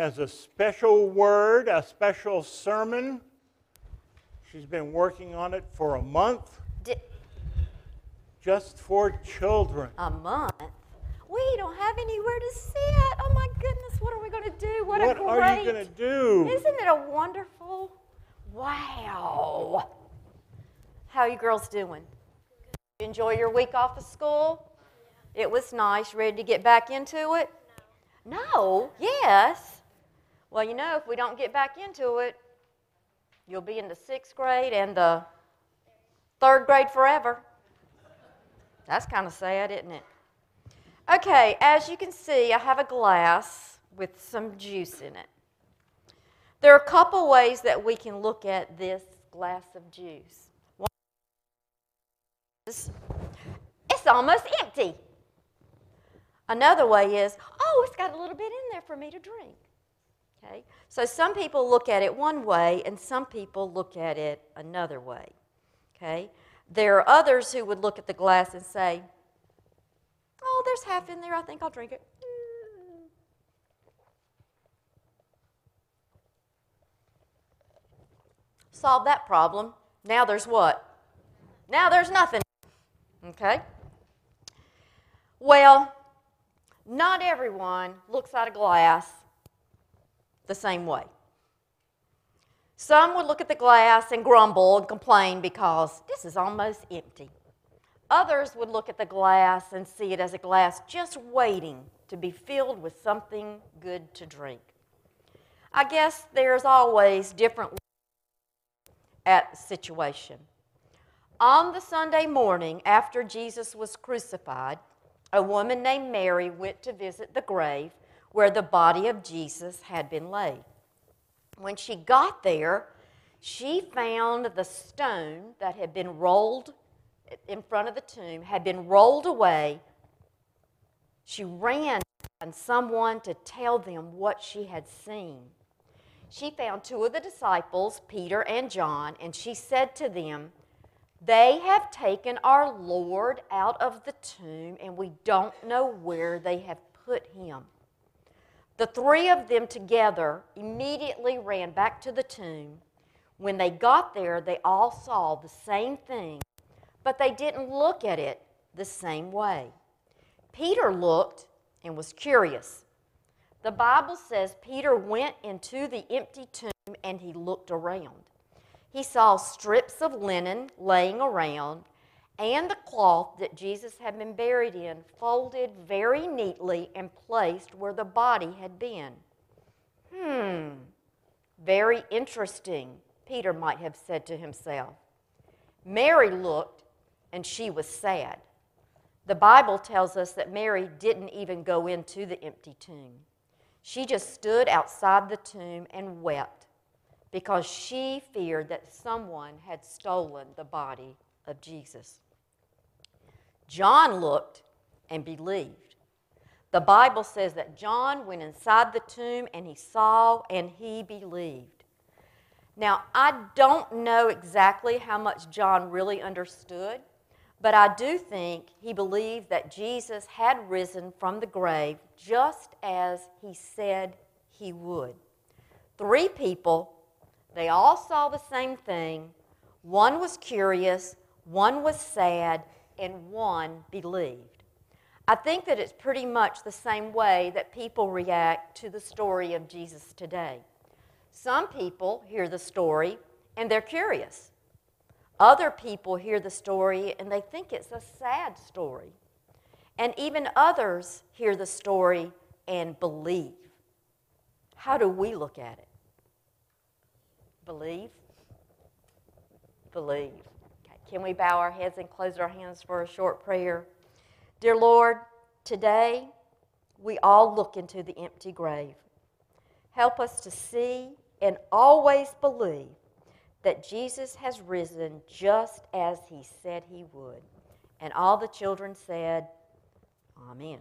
has a special word, a special sermon. She's been working on it for a month, just for children. a month? We don't have anywhere to see it. Oh my goodness, what are we going to do? What, What a great. are you going to do? Isn't it a wonderful? Wow. How are you girls doing? You enjoy your week off of school? It was nice. Ready to get back into it? No. Yes. Well, you know, if we don't get back into it, you'll be in the sixth grade and the third grade forever. That's kind of sad, isn't it? Okay, as you can see, I have a glass with some juice in it. There are a couple ways that we can look at this glass of juice. One is it's almost empty. Another way is, oh, it's got a little bit in there for me to drink. So some people look at it one way and some people look at it another way. Okay? There are others who would look at the glass and say, oh, there's half in there. I think I'll drink it. Solve that problem. Now there's what? Now there's nothing. Okay? Well, not everyone looks at a glass the same way. Some would look at the glass and grumble and complain because this is almost empty. Others would look at the glass and see it as a glass just waiting to be filled with something good to drink. I guess there's always different at the situation. On the Sunday morning after Jesus was crucified, a woman named Mary went to visit the grave where the body of Jesus had been laid. When she got there, she found the stone that had been rolled in front of the tomb had been rolled away. She ran and someone to tell them what she had seen. She found two of the disciples, Peter and John, and she said to them, They have taken our Lord out of the tomb, and we don't know where they have put him. The three of them together immediately ran back to the tomb. When they got there, they all saw the same thing, but they didn't look at it the same way. Peter looked and was curious. The Bible says Peter went into the empty tomb and he looked around. He saw strips of linen laying around and the cloth that Jesus had been buried in folded very neatly and placed where the body had been. Hmm, very interesting, Peter might have said to himself. Mary looked and she was sad. The Bible tells us that Mary didn't even go into the empty tomb. She just stood outside the tomb and wept because she feared that someone had stolen the body of Jesus. John looked and believed. The Bible says that John went inside the tomb and he saw and he believed. Now, I don't know exactly how much John really understood, but I do think he believed that Jesus had risen from the grave just as he said he would. Three people, they all saw the same thing. One was curious, one was sad, and one believed. I think that it's pretty much the same way that people react to the story of Jesus today. Some people hear the story and they're curious. Other people hear the story and they think it's a sad story. And even others hear the story and believe. How do we look at it? Believe? Believe. Can we bow our heads and close our hands for a short prayer? Dear Lord, today we all look into the empty grave. Help us to see and always believe that Jesus has risen just as he said he would. And all the children said, Amen.